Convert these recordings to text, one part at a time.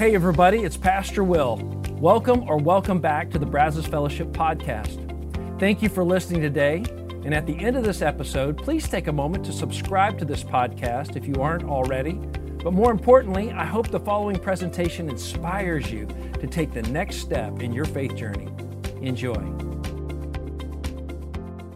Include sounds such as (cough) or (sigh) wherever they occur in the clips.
Hey, everybody, it's Pastor Will. Welcome or welcome back to the Brazos Fellowship podcast. Thank you for listening today. And at the end of this episode, please take a moment to subscribe to this podcast if you aren't already. But more importantly, I hope the following presentation inspires you to take the next step in your faith journey. Enjoy.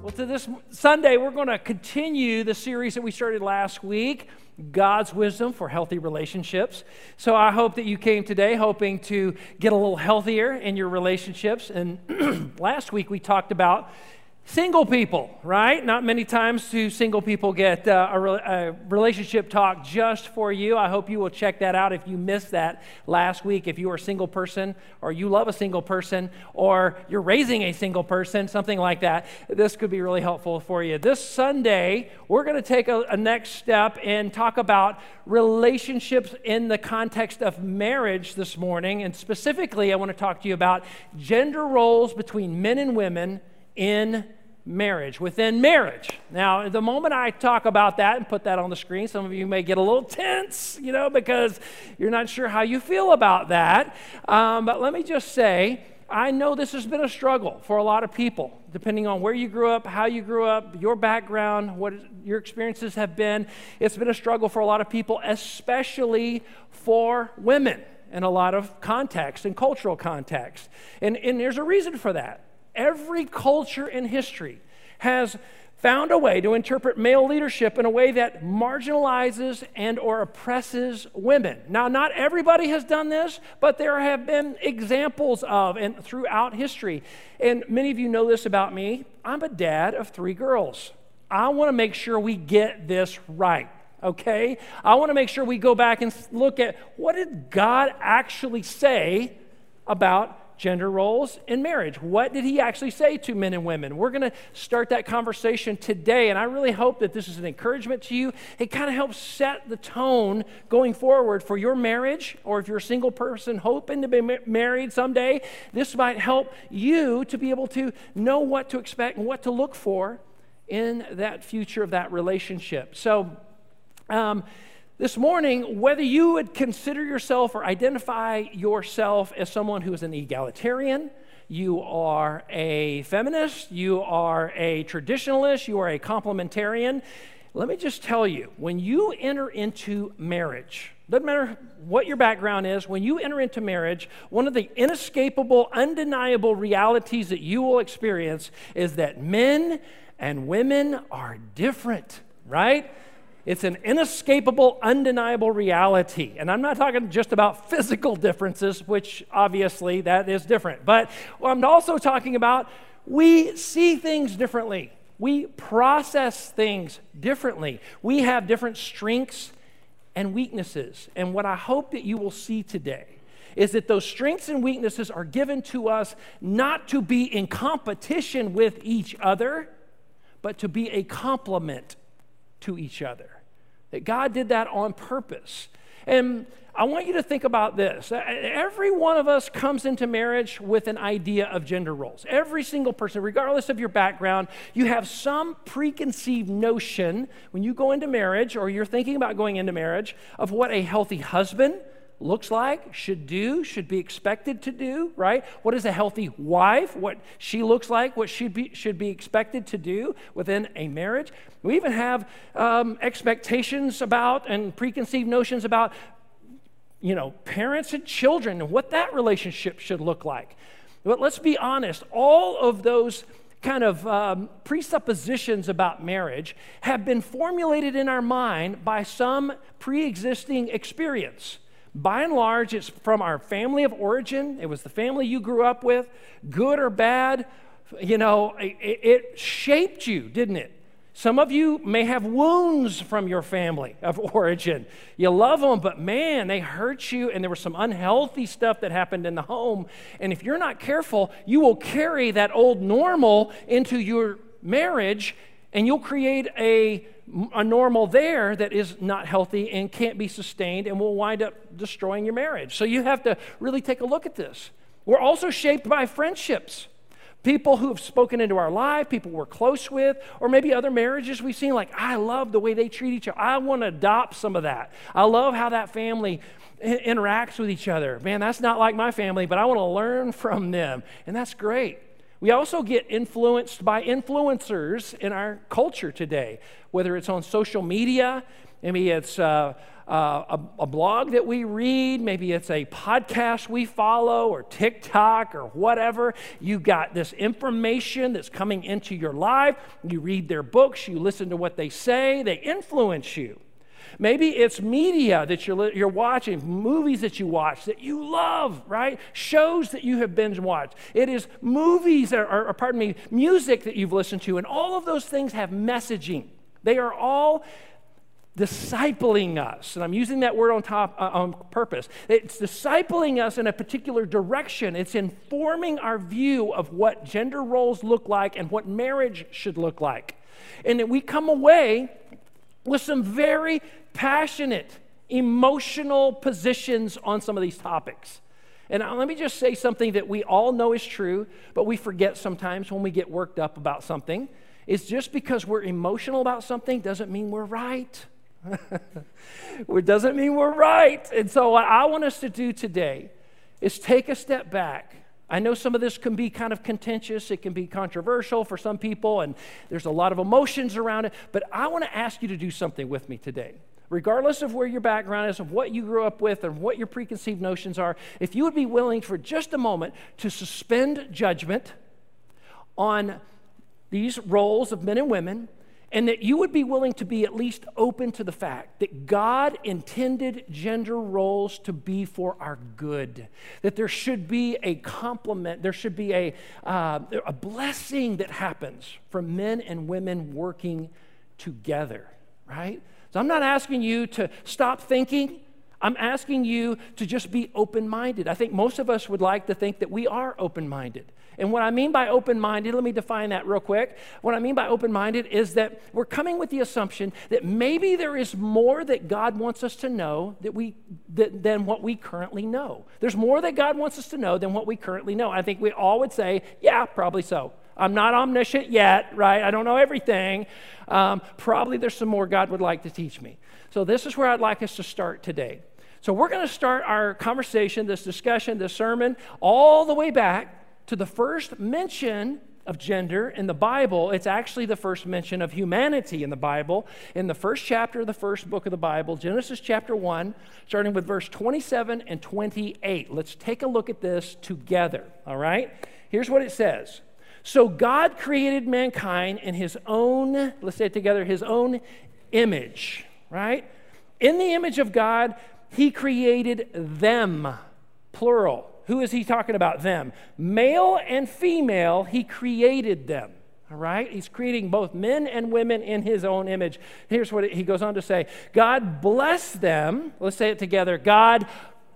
Well, to this Sunday, we're going to continue the series that we started last week God's wisdom for healthy relationships. So I hope that you came today hoping to get a little healthier in your relationships. And (clears throat) last week we talked about Single people, right? Not many times do single people get uh, a, re- a, relationship talk just for you. I hope you will check that out if you missed that last week. If you are a single person, or you love a single person, or you're raising a single person, something like that, this could be really helpful for you. This Sunday, we're going to take a, a next step and talk about relationships in the context of marriage this morning. And specifically, I want to talk to you about gender roles between men and women in marriage, within marriage. Now, the moment I talk about that and put that on the screen, some of you may get a little tense, you know, because you're not sure how you feel about that. Um, but let me just say, I know this has been a struggle for a lot of people, depending on where you grew up, how you grew up, your background, what your experiences have been. It's been a struggle for a lot of people, especially for women in a lot of context and cultural context. And, and there's a reason for that. Every culture in history has found a way to interpret male leadership in a way that marginalizes and or oppresses women. Now not everybody has done this, but there have been examples of and throughout history. And many of you know this about me. I'm a dad of 3 girls. I want to make sure we get this right. Okay? I want to make sure we go back and look at what did God actually say about gender roles in marriage. What did he actually say to men and women? We're going to start that conversation today, and I really hope that this is an encouragement to you. It kind of helps set the tone going forward for your marriage, or if you're a single person hoping to be married someday, this might help you to be able to know what to expect and what to look for in that future of that relationship. So, um, this morning, whether you would consider yourself or identify yourself as someone who is an egalitarian, you are a feminist, you are a traditionalist, you are a complementarian, let me just tell you when you enter into marriage, doesn't matter what your background is, when you enter into marriage, one of the inescapable, undeniable realities that you will experience is that men and women are different, right? It's an inescapable, undeniable reality. And I'm not talking just about physical differences, which obviously that is different, but I'm also talking about we see things differently. We process things differently. We have different strengths and weaknesses. And what I hope that you will see today is that those strengths and weaknesses are given to us not to be in competition with each other, but to be a complement to each other. That God did that on purpose. And I want you to think about this. Uh, every one of us comes into marriage with an idea of gender roles. Every single person, regardless of your background, you have some preconceived notion when you go into marriage or you're thinking about going into marriage of what a healthy husband, looks like, should do, should be expected to do, right? What is a healthy wife? What she looks like, what she be, should be expected to do within a marriage. We even have um, expectations about and preconceived notions about, you know, parents and children and what that relationship should look like. But let's be honest, all of those kind of um, presuppositions about marriage have been formulated in our mind by some pre existing experience. By and large, it's from our family of origin. It was the family you grew up with, good or bad. You know, it, it shaped you, didn't it? Some of you may have wounds from your family of (laughs) origin. You love them, but man, they hurt you, and there was some unhealthy stuff that happened in the home. And if you're not careful, you will carry that old normal into your marriage, and you'll create a a normal there that is not healthy and can't be sustained and will wind up destroying your marriage. So you have to really take a look at this. We're also shaped by friendships. people who have spoken into our life, people we're close with, or maybe other marriages we've seen, like, I love the way they treat each other. I want to adopt some of that. I love how that family interacts with each other. Man, that's not like my family, but I want to learn from them. And that's great. We also get influenced by influencers in our culture today, whether it's on social media, maybe it's uh, uh, a, a, blog that we read, maybe it's a podcast we follow, or TikTok, or whatever. You got this information that's coming into your life. You read their books, you listen to what they say, they influence you. Maybe it's media that you're, you're watching, movies that you watch that you love, right? Shows that you have binge watched. It is movies, or, or, or pardon me, music that you've listened to, and all of those things have messaging. They are all discipling us. And I'm using that word on top uh, on purpose. It's discipling us in a particular direction. It's informing our view of what gender roles look like and what marriage should look like. And that we come away with some very passionate, emotional positions on some of these topics. And let me just say something that we all know is true, but we forget sometimes when we get worked up about something. Is just because we're emotional about something doesn't mean we're right. (laughs) it doesn't mean we're right. And so, what I want us to do today is take a step back. I know some of this can be kind of contentious, it can be controversial for some people, and there's a lot of emotions around it. But I want to ask you to do something with me today. Regardless of where your background is, of what you grew up with, and what your preconceived notions are, if you would be willing for just a moment to suspend judgment on these roles of men and women and that you would be willing to be at least open to the fact that God intended gender roles to be for our good, that there should be a complement, there should be a, uh, a blessing that happens from men and women working together, right? So I'm not asking you to stop thinking. I'm asking you to just be open minded. I think most of us would like to think that we are open minded. And what I mean by open minded, let me define that real quick. What I mean by open minded is that we're coming with the assumption that maybe there is more that God wants us to know that we, that, than what we currently know. There's more that God wants us to know than what we currently know. I think we all would say, yeah, probably so. I'm not omniscient yet, right? I don't know everything. Um, probably there's some more God would like to teach me. So, this is where I'd like us to start today. So, we're going to start our conversation, this discussion, this sermon, all the way back to the first mention of gender in the Bible, it's actually the first mention of humanity in the Bible. In the first chapter of the first book of the Bible, Genesis chapter 1, starting with verse 27 and 28. Let's take a look at this together, all right? Here's what it says So God created mankind in his own, let's say it together, his own image, right? In the image of God, he created them, plural who is he talking about? Them. Male and female, he created them. All right? He's creating both men and women in his own image. Here's what he goes on to say God blessed them. Let's say it together. God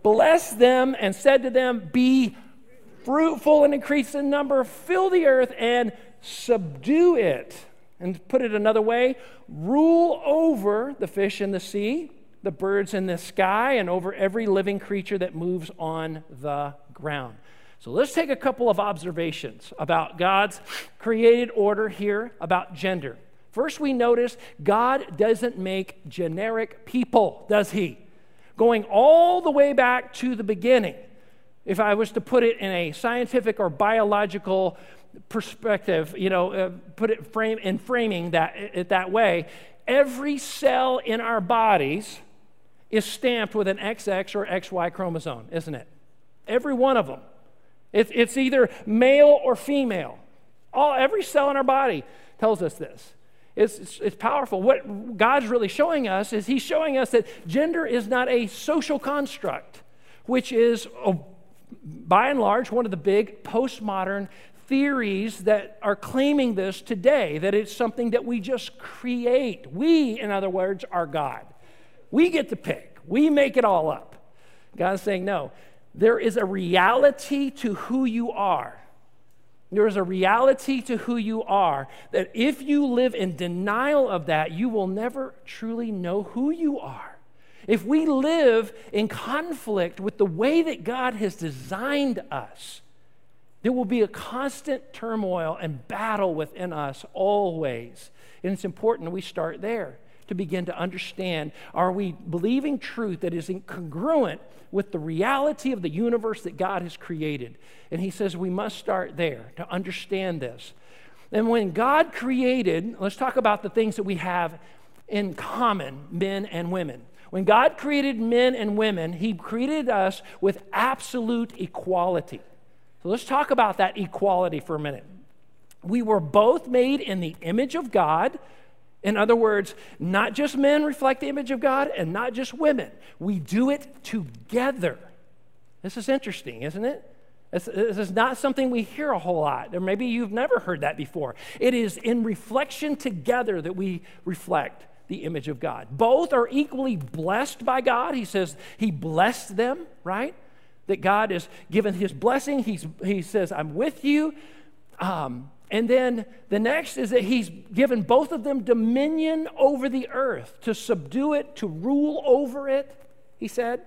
blessed them and said to them, Be fruitful and increase in number, fill the earth and subdue it. And put it another way, rule over the fish in the sea the birds in the sky and over every living creature that moves on the ground. So let's take a couple of observations about God's created order here about gender. First, we notice God doesn't make generic people, does He? Going all the way back to the beginning, if I was to put it in a scientific or biological perspective, you know, uh, put it frame in framing that it that way, every cell in our bodies is stamped with an XX or XY chromosome, isn't it? Every one of them. It's, it's either male or female. All, every cell in our body tells us this. It's, it's, it's, powerful. What God's really showing us is He's showing us that gender is not a social construct, which is, oh, by and large, one of the big postmodern theories that are claiming this today that it's something that we just create. We, in other words, are God. We get to pick, we make it all up. God's saying, no, there is a reality to who you are. There is a reality to who you are that if you live in denial of that, you will never truly know who you are. If we live in conflict with the way that God has designed us, There will be a constant turmoil and battle within us always. And it's important we start there to begin to understand are we believing truth that is congruent with the reality of the universe that God has created? And he says we must start there to understand this. And when God created, let's talk about the things that we have in common, men and women. When God created men and women, He created us with absolute equality. So let's talk about that equality for a minute. We were both made in the image of God. In other words, not just men reflect the image of God and not just women. We do it together. This is interesting, isn't it? This, is not something we hear a whole lot, or maybe you've never heard that before. It is in reflection together that we reflect the image of God. Both are equally blessed by God. He says He blessed them, right? That God has given His blessing. He's, he says, I'm with you. Um, and then the next is that he's given both of them dominion over the earth, to subdue it, to rule over it, he said.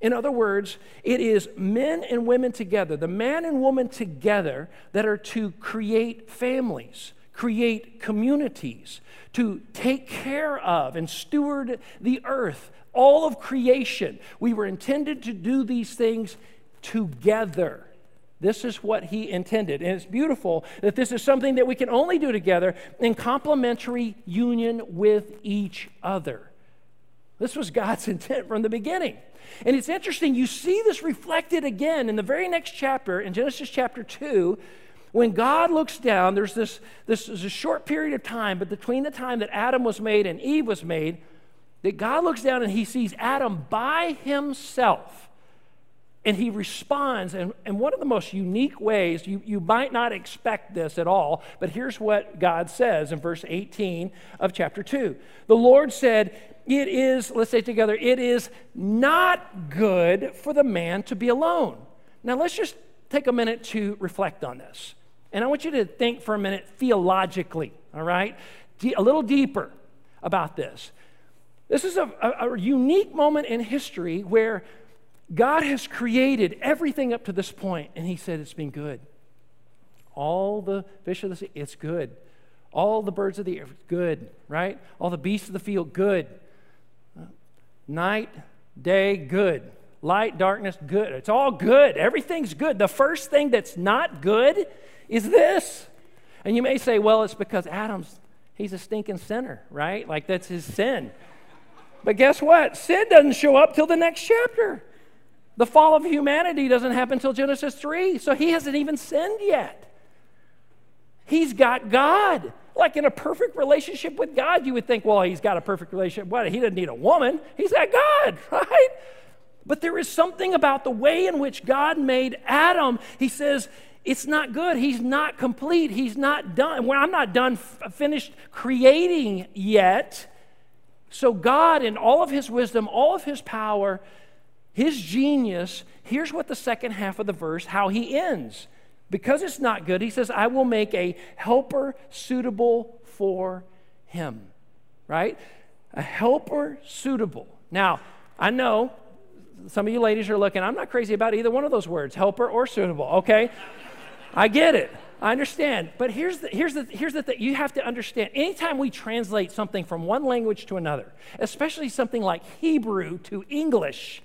In other words, it is men and women together, the man and woman together, that are to create families, create communities, to take care of and steward the earth, all of creation. We were intended to do these things together. This is what he intended. And it's beautiful that this is something that we can only do together in complementary union with each other. This was God's (laughs) intent from the beginning. And it's interesting, you see this reflected again in the very next chapter, in Genesis chapter 2, when God looks down, there's this, this is a short period of time, but between the time that Adam was made and Eve was made, that God looks down and he sees Adam by himself. And he responds, and, and one of the most unique ways, you, you might not expect this at all, but here's what God says in verse 18 of chapter 2. The Lord said, It is, let's say together, it is not good for the man to be alone. Now let's just take a minute to reflect on this. And I want you to think for a minute theologically, all right? a little deeper about this. This is a, a, a unique moment in history where God has created everything up to this point, and He said it's been good. All the fish of the sea, it's good. All the birds of the air, good, right? All the beasts of the field, good. Night, day, good. Light, darkness, good. It's all good. Everything's good. The first thing that's not good is this. And you may say, well, it's because Adam's, he's a stinking sinner, right? Like that's his sin. But guess what? Sin doesn't show up till the next chapter. The fall of humanity doesn't happen until Genesis 3. So he hasn't even sinned yet. He's got God. Like in a perfect relationship with God, you would think, well, he's got a perfect relationship. What? He doesn't need a woman. He's got God, (laughs) right? But there is something about the way in which God made Adam. He says, it's not good. He's not complete. He's not done. Well, I'm not done, f- finished creating yet. So, God, in all of His wisdom, all of His power, His genius, here's what the second half of the verse, how He ends. Because it's not good, He says, I will make a helper suitable for Him. Right? A helper suitable. Now, I know some of you ladies are looking, I'm not crazy about either one of those words, helper or suitable, okay? I get it. I understand. But here's the, here's, the, here's the thing you have to understand. Anytime we translate something from one language to another, especially something like Hebrew to English,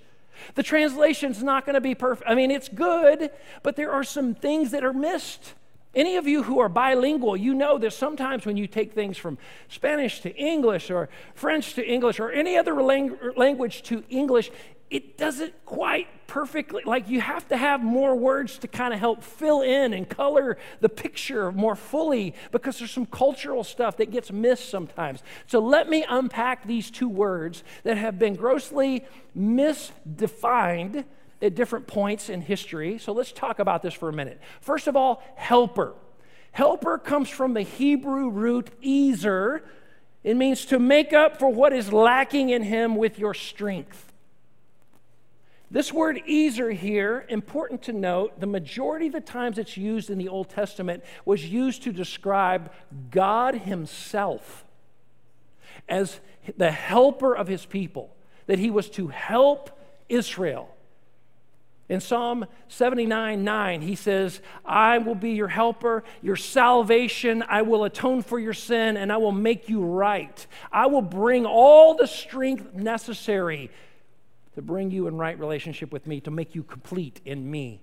the translation's not going to be perfect. I mean, it's good, but there are some things that are missed. Any of you who are bilingual, you know that sometimes when you take things from Spanish to English or French to English or any other lang- language to English, it doesn't quite perfectly, like you have to have more words to kind of help fill in and color the picture more fully because there's some cultural stuff that gets missed sometimes. So let me unpack these two words that have been grossly misdefined at different points in history. So let's talk about this for a minute. First of all, helper. Helper comes from the Hebrew root ezer. It means to make up for what is lacking in him with your strength. This word ezer here, important to note, the majority of the times it's used in the Old Testament was used to describe God Himself as the helper of His people, that He was to help Israel. In Psalm 79 9, he says, I will be your helper, your salvation. I will atone for your sin, and I will make you right. I will bring all the strength necessary to bring you in right relationship with me, to make you complete in me.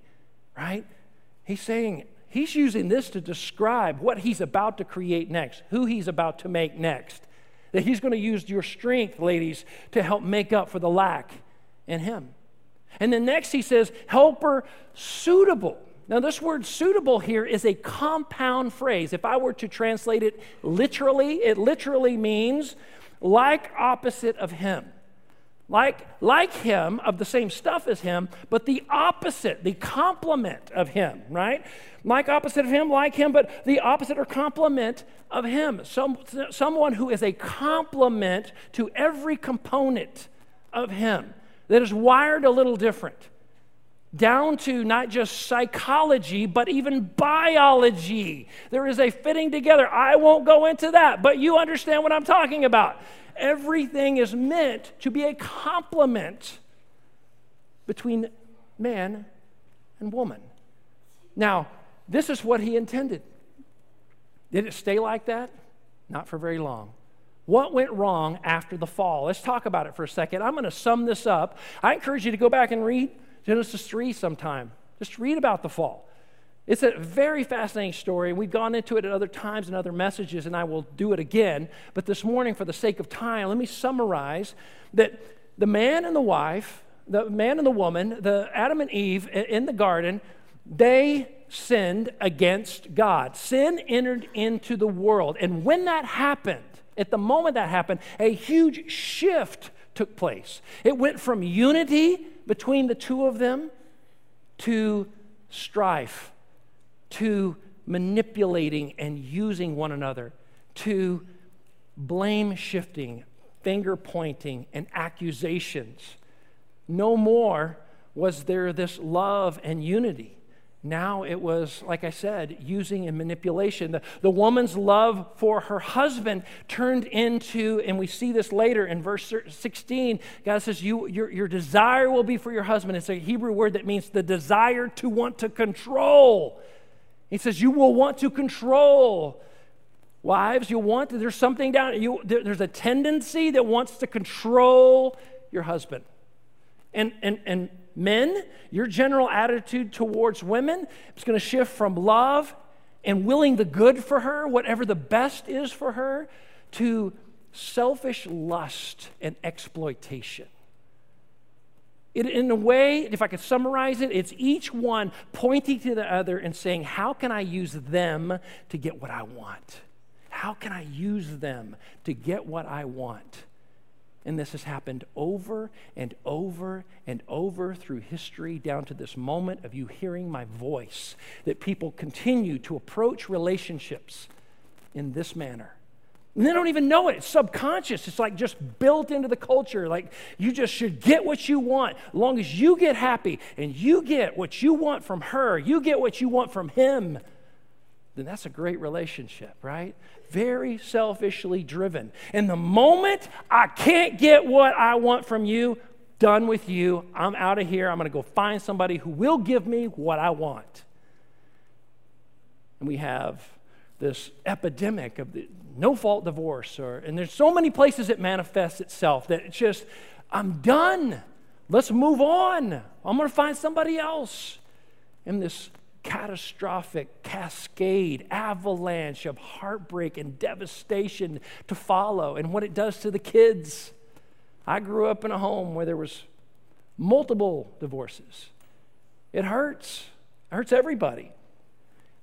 Right? He's saying, he's using this to describe what he's about to create next, who he's about to make next. That he's going to use your strength, ladies, to help make up for the lack in him. And then next he says, helper suitable. Now, this word suitable here is a compound phrase. If I were to translate it literally, it literally means like opposite of him. Like, like him, of the same stuff as him, but the opposite, the complement of him, right? Like opposite of him, like him, but the opposite or complement of him. Some, someone who is a complement to every component of him that is wired a little different, down to not just psychology, but even biology. There is a fitting together. I won't go into that, but you understand what I'm talking about. Everything is meant to be a complement between man and woman. Now, this is what he intended. Did it stay like that? Not for very long. What went wrong after the fall? Let's talk about it for a second. I'm going to sum this up. I encourage you to go back and read Genesis 3 sometime. Just read about the fall. It's a very fascinating story. We've gone into it at other times and other messages, and I will do it again. But this morning, for the sake of time, let me summarize that the man and the wife, the man and the woman, the Adam and Eve in the garden, they sinned against God. Sin entered into the world. And when that happened, at the moment that happened, a huge shift took place. It went from unity between the two of them to strife, to manipulating and using one another, to blame shifting, finger pointing, and accusations. No more was there this love and unity. Now it was, like I said, using and manipulation. The, the woman's love for her husband turned into, and we see this later in verse 16, God says, you, your, your desire will be for your husband. It's a Hebrew word that means the desire to want to control. He says, You will want to control. Wives, you want, there's something down, you, there, there's a tendency that wants to control your husband. And, and, and Men, your general attitude towards women is going to shift from love and willing the good for her, whatever the best is for her, to selfish lust and exploitation. It, in a way, if I could summarize it, it's each one pointing to the other and saying, How can I use them to get what I want? How can I use them to get what I want? And this has happened over and over and over through history, down to this moment of you hearing my voice, that people continue to approach relationships in this manner. And they don't even know it. It's subconscious. It's like just built into the culture. Like you just should get what you want. As long as you get happy and you get what you want from her, you get what you want from him, then that's a great relationship, right? very selfishly driven. And the moment I can't get what I want from you, done with you, I'm out of here. I'm going to go find somebody who will give me what I want. And we have this epidemic of the no fault divorce, or, and there's so many places it manifests itself that it's just, I'm done. Let's move on. I'm going to find somebody else. And this catastrophic cascade, avalanche of heartbreak and devastation to follow, and what it does to the kids. I grew up in a home where there was multiple divorces. It hurts. It hurts everybody.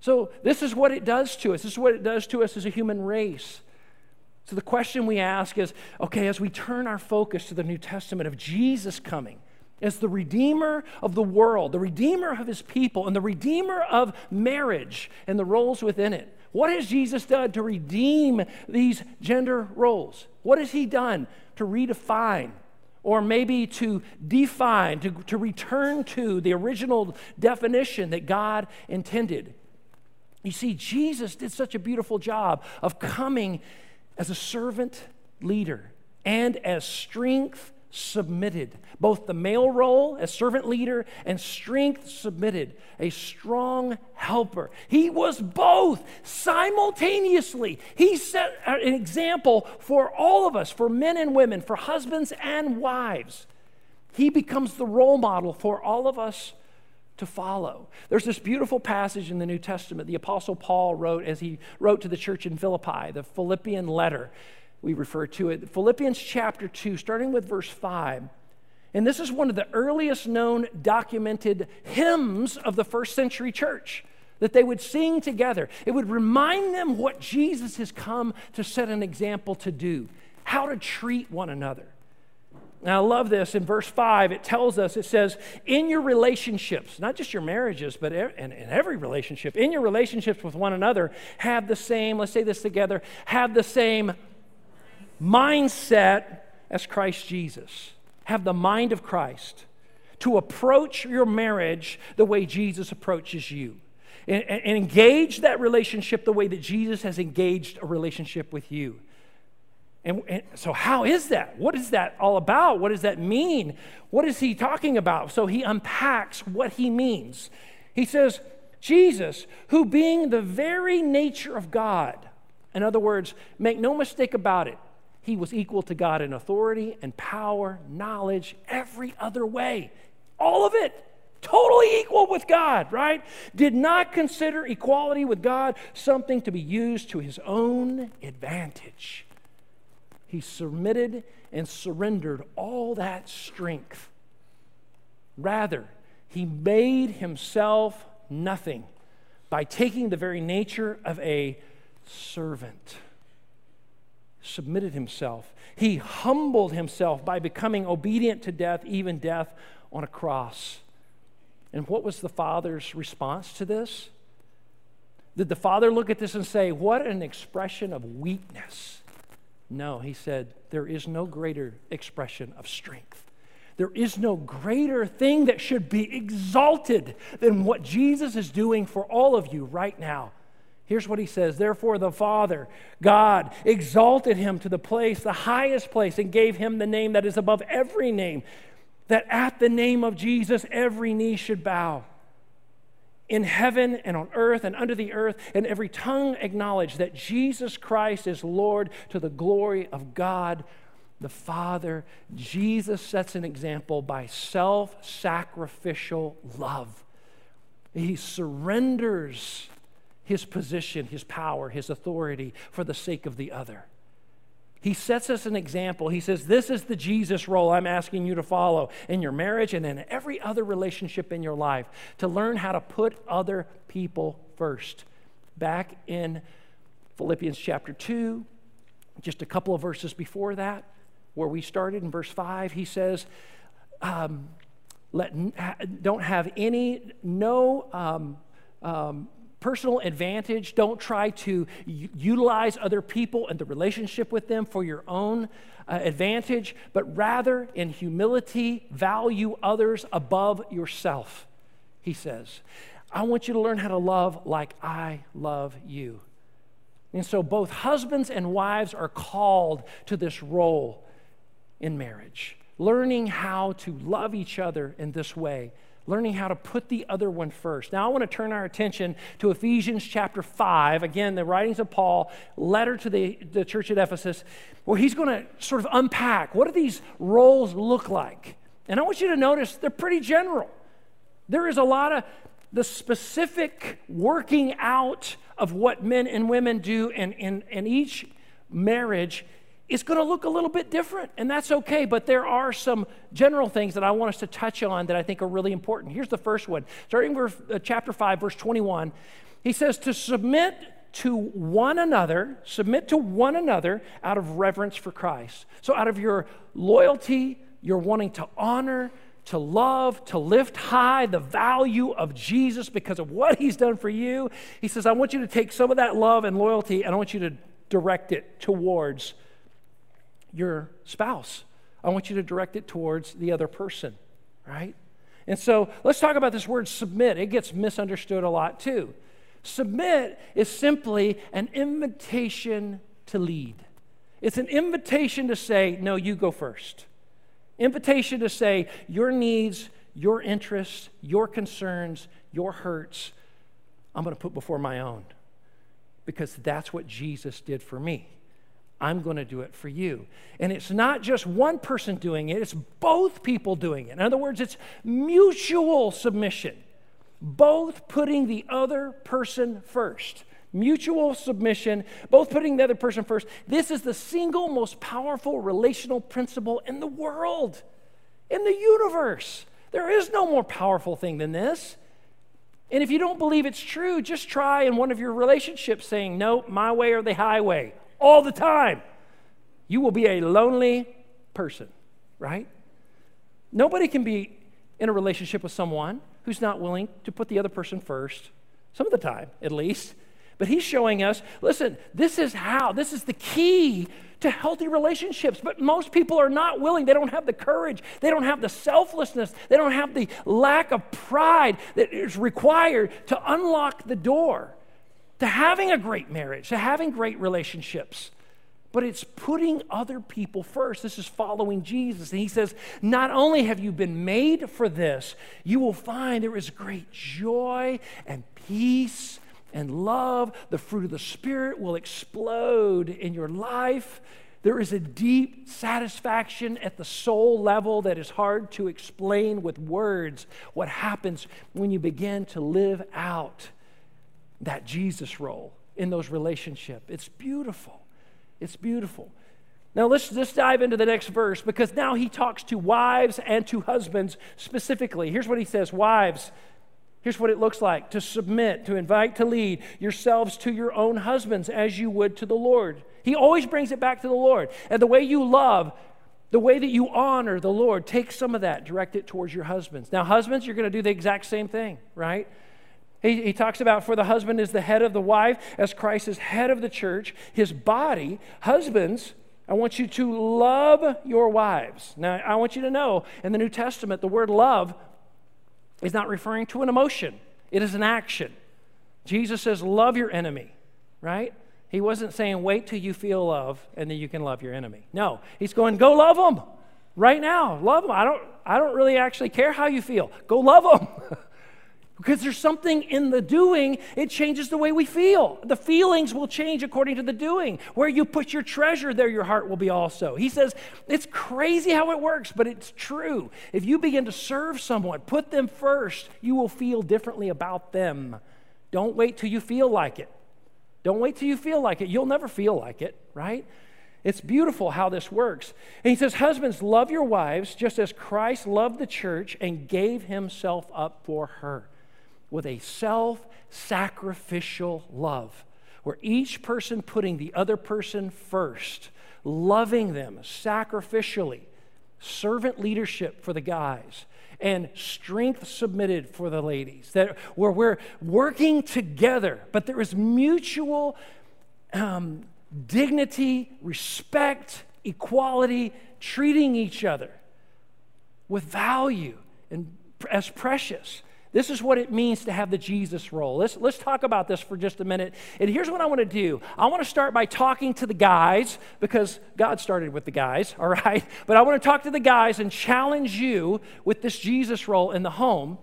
So this is what it does to us. This is what it does to us as a human race. So the question we ask is, okay, as we turn our focus to the New Testament of Jesus coming, as the Redeemer of the world, the Redeemer of his people, and the Redeemer of marriage and the roles within it. What has Jesus done to redeem these gender roles? What has he done to redefine or maybe to define, to, to return to the original definition that God intended? You see, Jesus did such a beautiful job of coming as a servant leader and as strength submitted. Both the male role as servant leader and strength submitted, a strong helper. He was both simultaneously. He set an example for all of us, for men and women, for husbands and wives. He becomes the role model for all of us to follow. There's this beautiful passage in the New Testament the Apostle Paul wrote as he wrote to the church in Philippi, the Philippian letter we refer to it. Philippians chapter 2, starting with verse 5. And this is one of the earliest known documented hymns of the first century church that they would sing together. It would remind them what Jesus has come to set an example to do, how to treat one another. Now, I love this. In verse 5, it tells us, it says, in your relationships, not just your marriages, but in, in every relationship, in your relationships with one another, have the same, let's say this together, have the same mindset as Christ Jesus. Have the mind of Christ to approach your marriage the way Jesus approaches you. And, and, engage that relationship the way that Jesus has engaged a relationship with you. And, and, so, how is that? What is that all about? What does that mean? What is he talking about? So, he unpacks what he means. He says, Jesus, who being the very nature of God, in other words, make no mistake about it, he was equal to God in authority and power, knowledge, every other way. All of it. Totally equal with God, right? Did not consider equality with God something to be used to his own advantage. He submitted and surrendered all that strength. Rather, he made himself nothing by taking the very nature of a servant submitted himself. He humbled himself by becoming obedient to death, even death on a cross. And what was the Father's response to this? Did the Father look at this and say, What an expression of weakness? No, he said, There is no greater expression of strength. There is no greater thing that should be exalted than what Jesus is doing for all of you right now. Here's what he says Therefore, the Father, God, exalted him to the place, the highest place, and gave him the name that is above every name, that at the name of Jesus every knee should bow. In heaven and on earth and under the earth, and every tongue acknowledge that Jesus Christ is Lord to the glory of God the Father. Jesus sets an example by self sacrificial love. He surrenders his position, his power, his authority for the sake of the other. He sets us an example. He says, This is the Jesus role I'm asking you to follow in your marriage and in every other relationship in your life to learn how to put other people first. Back in Philippians chapter 2, just a couple of verses before that, where we started in verse 5, he says, um, let, Don't have any, no um, um, personal advantage. Don't try to utilize other people and the relationship with them for your own uh, advantage, but rather in humility, value others above yourself, he says. I want you to learn how to love like I love you. And so both husbands and wives are called to this role in marriage, learning how to love each other in this way learning how to put the other one first. Now, I want to turn our attention to Ephesians chapter 5. Again, the writings of Paul, letter to the, the church at Ephesus, where he's going to sort of unpack what do these roles look like. And I want you to notice they're pretty general. There is a lot of the specific working out of what men and women do in, in, in each marriage it's going to look a little bit different, and that's okay. But there are some general things that I want us to touch on that I think are really important. Here's the first one, starting with uh, chapter 5, verse 21. He says, To submit to one another, submit to one another out of reverence for Christ. So, out of your loyalty, you're wanting to honor, to love, to lift high the value of Jesus because of what he's done for you. He says, I want you to take some of that love and loyalty and I want you to direct it towards your spouse. I want you to direct it towards the other person, right? And so let's talk about this word submit. It gets misunderstood a lot too. Submit is simply an invitation to lead. It's an invitation to say, no, you go first. Invitation to say, your needs, your interests, your concerns, your hurts, I'm going to put before my own because that's what Jesus did for me. I'm going to do it for you. And it's not just one person doing it, it's both people doing it. In other words, it's mutual submission, both putting the other person first. Mutual submission, both putting the other person first. This is the single most powerful relational principle in the world, in the universe. There is no more powerful thing than this. And if you don't believe it's true, just try in one of your relationships saying, No, my way or the highway, all the time. You will be a lonely person, right? Nobody can be in a relationship with someone who's not willing to put the other person first, some of the time at least. But he's showing us listen, this is how, this is the key to healthy relationships. But most people are not willing. They don't have the courage, they don't have the selflessness, they don't have the lack of pride that is required to unlock the door to having a great marriage, to having great relationships. But it's putting other people first. This is following Jesus. And he says, Not only have you been made for this, you will find there is great joy and peace and love. The fruit of the Spirit will explode in your life. There is a deep satisfaction at the soul level that is hard to explain with words. What happens when you begin to live out that Jesus role in those relationships? It's beautiful. It's beautiful. Now let's just dive into the next verse because now he talks to wives and to husbands specifically. Here's what he says Wives, Here's what it looks like to submit, to invite, to lead yourselves to your own husbands as you would to the Lord. He always brings it back to the Lord. And the way you love, the way that you honor the Lord, take some of that, direct it towards your husbands. Now, husbands, you're going to do the exact same thing, right? He, he, talks about for the husband is the head of the wife, as Christ is head of the church, his body. Husbands, I want you to love your wives. Now, I want you to know in the New Testament, the word love is not referring to an emotion, it is an action. Jesus says, Love your enemy, right? He wasn't saying, Wait till you feel love and then you can love your enemy. No, he's going, Go love them right now. Love them. I don't, I don't really actually care how you feel. Go love them. (laughs) Because there's something in the doing, it changes the way we feel. The feelings will change according to the doing. Where you put your treasure, there your heart will be also. He says, it's crazy how it works, but it's true. If you begin to serve someone, put them first, you will feel differently about them. Don't wait till you feel like it. Don't wait till you feel like it. You'll never feel like it, right? It's beautiful how this works. And he says, Husbands, love your wives just as Christ loved the church and gave himself up for her with a self sacrificial love, where each person putting the other person first, loving them sacrificially, servant leadership for the guys, and strength submitted for the ladies. That where we're working together, but there is mutual um, dignity, respect, equality, treating each other with value and as precious. This is what it means to have the Jesus role. Let's, let's talk about this for just a minute. And here's what I want to do I want to start by talking to the guys, because God started with the guys, (laughs) all right? But I want to talk to the guys and challenge you with this Jesus role in the home.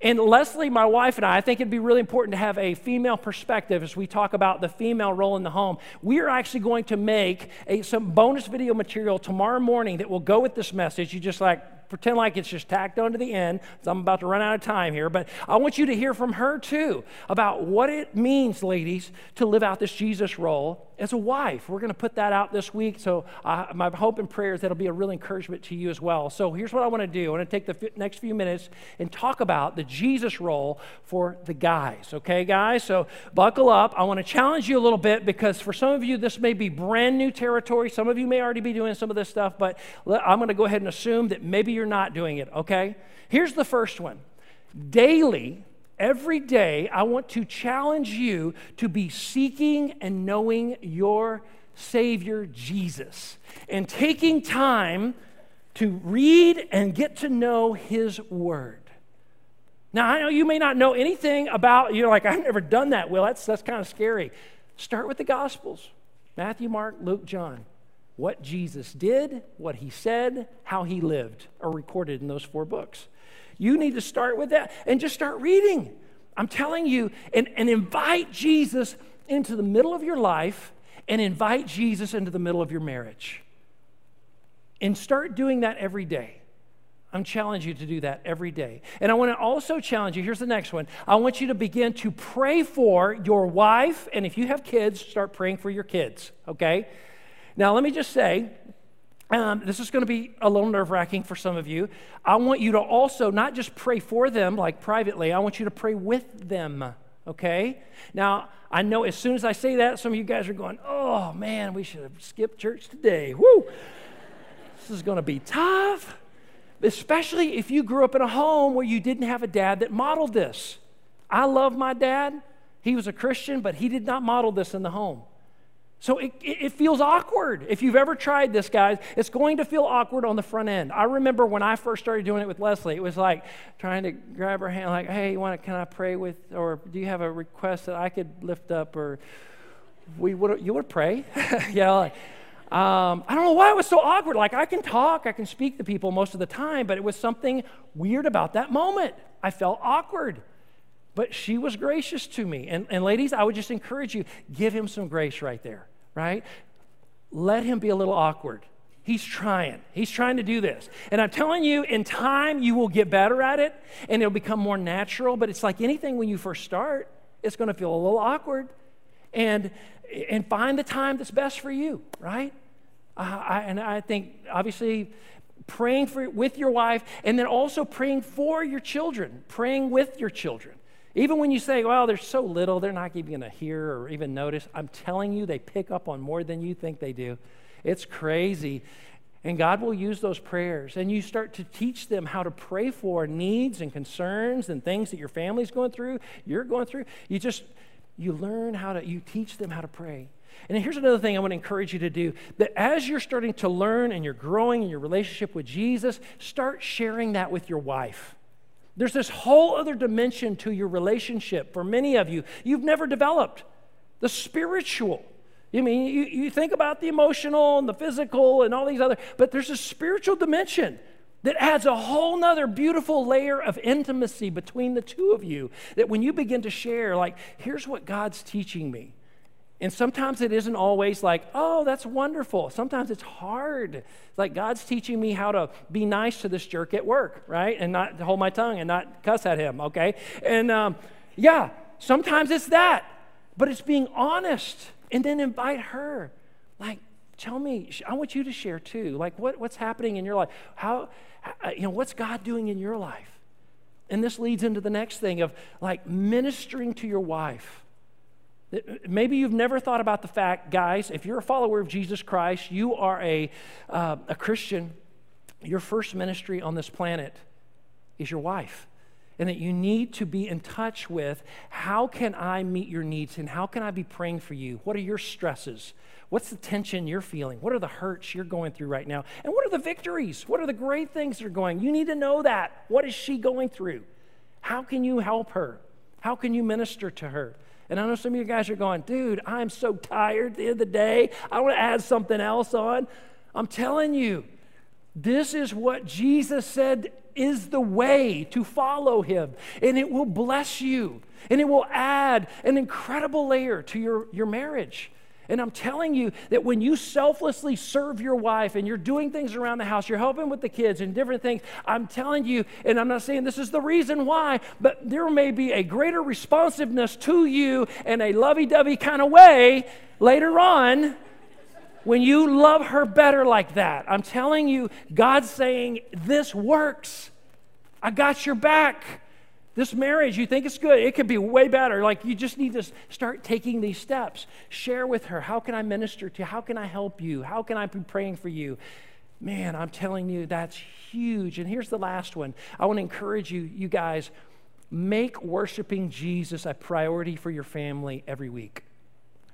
And Leslie, my wife, and I, I think it'd be really important to have a female perspective as we talk about the female role in the home. We are actually going to make a, some bonus video material tomorrow morning that will go with this message. You just like pretend like it's just tacked on to the end. I'm about to run out of time here, but I want you to hear from her too about what it means, ladies, to live out this Jesus role as a wife. We're going to put that out this week, so uh, my hope and prayer is that'll be a real encouragement to you as well. So here's what I want to do I want to take the f- next few minutes and talk about the Jesus role for the guys. Okay, guys? So buckle up. I want to challenge you a little bit because for some of you, this may be brand new territory. Some of you may already be doing some of this stuff, but I'm going to go ahead and assume that maybe you're you're not doing it, okay? Here's the first one daily, every day, I want to challenge you to be seeking and knowing your Savior Jesus and taking time to read and get to know His Word. Now, I know you may not know anything about, you're like, I've never done that, Will. That's, that's kind of scary. Start with the Gospels Matthew, Mark, Luke, John. What Jesus did, what he said, how he lived are recorded in those four books. You need to start with that and just start reading. I'm telling you, and, and invite Jesus into the middle of your life and invite Jesus into the middle of your marriage. And start doing that every day. I'm challenging you to do that every day. And I want to also challenge you. Here's the next one. I want you to begin to pray for your wife. And if you have kids, start praying for your kids, okay? Now, let me just say, um, this is going to be a little nerve wracking for some of you. I want you to also not just pray for them like privately, I want you to pray with them, okay? Now, I know as soon as I say that, some of you guys are going, oh man, we should have skipped church today. Woo! this is going to be tough, especially if you grew up in a home where you didn't have a dad that modeled this. I love my dad. He was a Christian, but he did not model this in the home. So it, it, feels awkward. If you've ever tried this, guys, it's going to feel awkward on the front end. I remember when I first started doing it with Leslie, it was like trying to grab her hand, like, hey, want can I pray with, or do you have a request that I could lift up, or we would, you would pray? (laughs) yeah, like, um, I don't know why it was so awkward. Like, I can talk, I can speak to people most of the time, but it was something weird about that moment. I felt awkward. But she was gracious to me. And, and ladies, I would just encourage you give him some grace right there right? Let him be a little awkward. He's trying. He's trying to do this. And I'm telling you, in time, you will get better at it and it'll become more natural. But it's like anything when you first start, it's going to feel a little awkward. And, and find the time that's best for you, right? Uh, I, and I think, obviously, praying for, with your wife and then also praying for your children, praying with your children. Even when you say, well, they're so little, they're not even going to hear or even notice, I'm telling you, they pick up on more than you think they do. It's crazy. And God will use those prayers. And you start to teach them how to pray for needs and concerns and things that your family's going through, you're going through. You just, you learn how to, you teach them how to pray. And here's another thing I want to encourage you to do that as you're starting to learn and you're growing in your relationship with Jesus, start sharing that with your wife. There's this whole other dimension to your relationship for many of you you've never developed the spiritual. I mean, you, you think about the emotional and the physical and all these other, but there's a spiritual dimension that adds a whole nother beautiful layer of intimacy between the two of you. That when you begin to share, like, here's what God's teaching me. And sometimes it isn't always like, oh, that's wonderful. Sometimes it's hard. Like God's teaching me how to be nice to this jerk at work, right? And not hold my tongue and not cuss at him, okay? And um, yeah, sometimes it's that. But it's being honest and then invite her. Like, tell me, I want you to share too. Like, what, what's happening in your life? How, you know, what's God doing in your life? And this leads into the next thing of like ministering to your wife Maybe you've never thought about the fact, guys, if you're a follower of Jesus Christ, you are a, uh, a Christian, your first ministry on this planet is your wife. And that you need to be in touch with how can I meet your needs and how can I be praying for you? What are your stresses? What's the tension you're feeling? What are the hurts you're going through right now? And what are the victories? What are the great things that are going? You need to know that. What is she going through? How can you help her? How can you minister to her? And I know some of you guys are going, dude, I'm so tired the end of the day. I want to add something else on. I'm telling you, this is what Jesus said is the way to follow him. And it will bless you. And it will add an incredible layer to your, your marriage. And I'm telling you that when you selflessly serve your wife and you're doing things around the house, you're helping with the kids and different things, I'm telling you, and I'm not saying this is the reason why, but there may be a greater responsiveness to you in a lovey dovey kind of way later on when you love her better like that. I'm telling you, God's saying, This works. I got your back. This marriage, you think it's good, it could be way better. Like you just need to start taking these steps. Share with her how can I minister to you? How can I help you? How can I be praying for you? Man, I'm telling you, that's huge. And here's the last one I want to encourage you, you guys, make worshiping Jesus a priority for your family every week.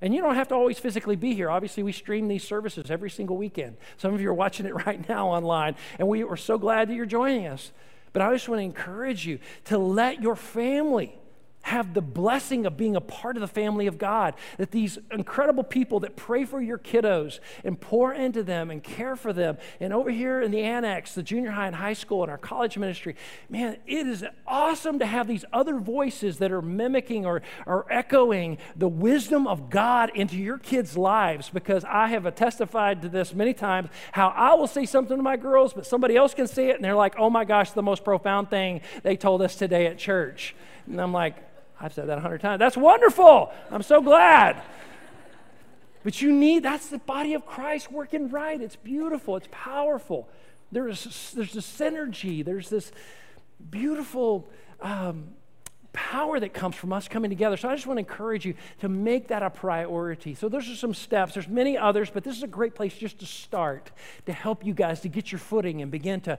And you don't have to always physically be here. Obviously, we stream these services every single weekend. Some of you are watching it (laughs) right now online, and we are so glad that you're joining us. But I just want to encourage you to let your family have the blessing of being a part of the family of God. That these incredible people that pray for your kiddos and pour into them and care for them. And over here in the annex, the junior high and high school and our college ministry, man, it is awesome to have these other voices that are mimicking or, or echoing the wisdom of God into your kids' lives because I have testified to this many times how I will say something to my girls, but somebody else can say it and they're like, oh my gosh, the most profound thing they told us today at church. And I'm like, I've said that a hundred times. That's wonderful. I'm so glad. But you need, that's the body of Christ working right. It's beautiful, it's powerful. There's, there's this synergy, there's this beautiful um, power that comes from us coming together. So I just want to encourage you to make that a priority. So those are some steps. There's many others, but this is a great place just to start to help you guys to get your footing and begin to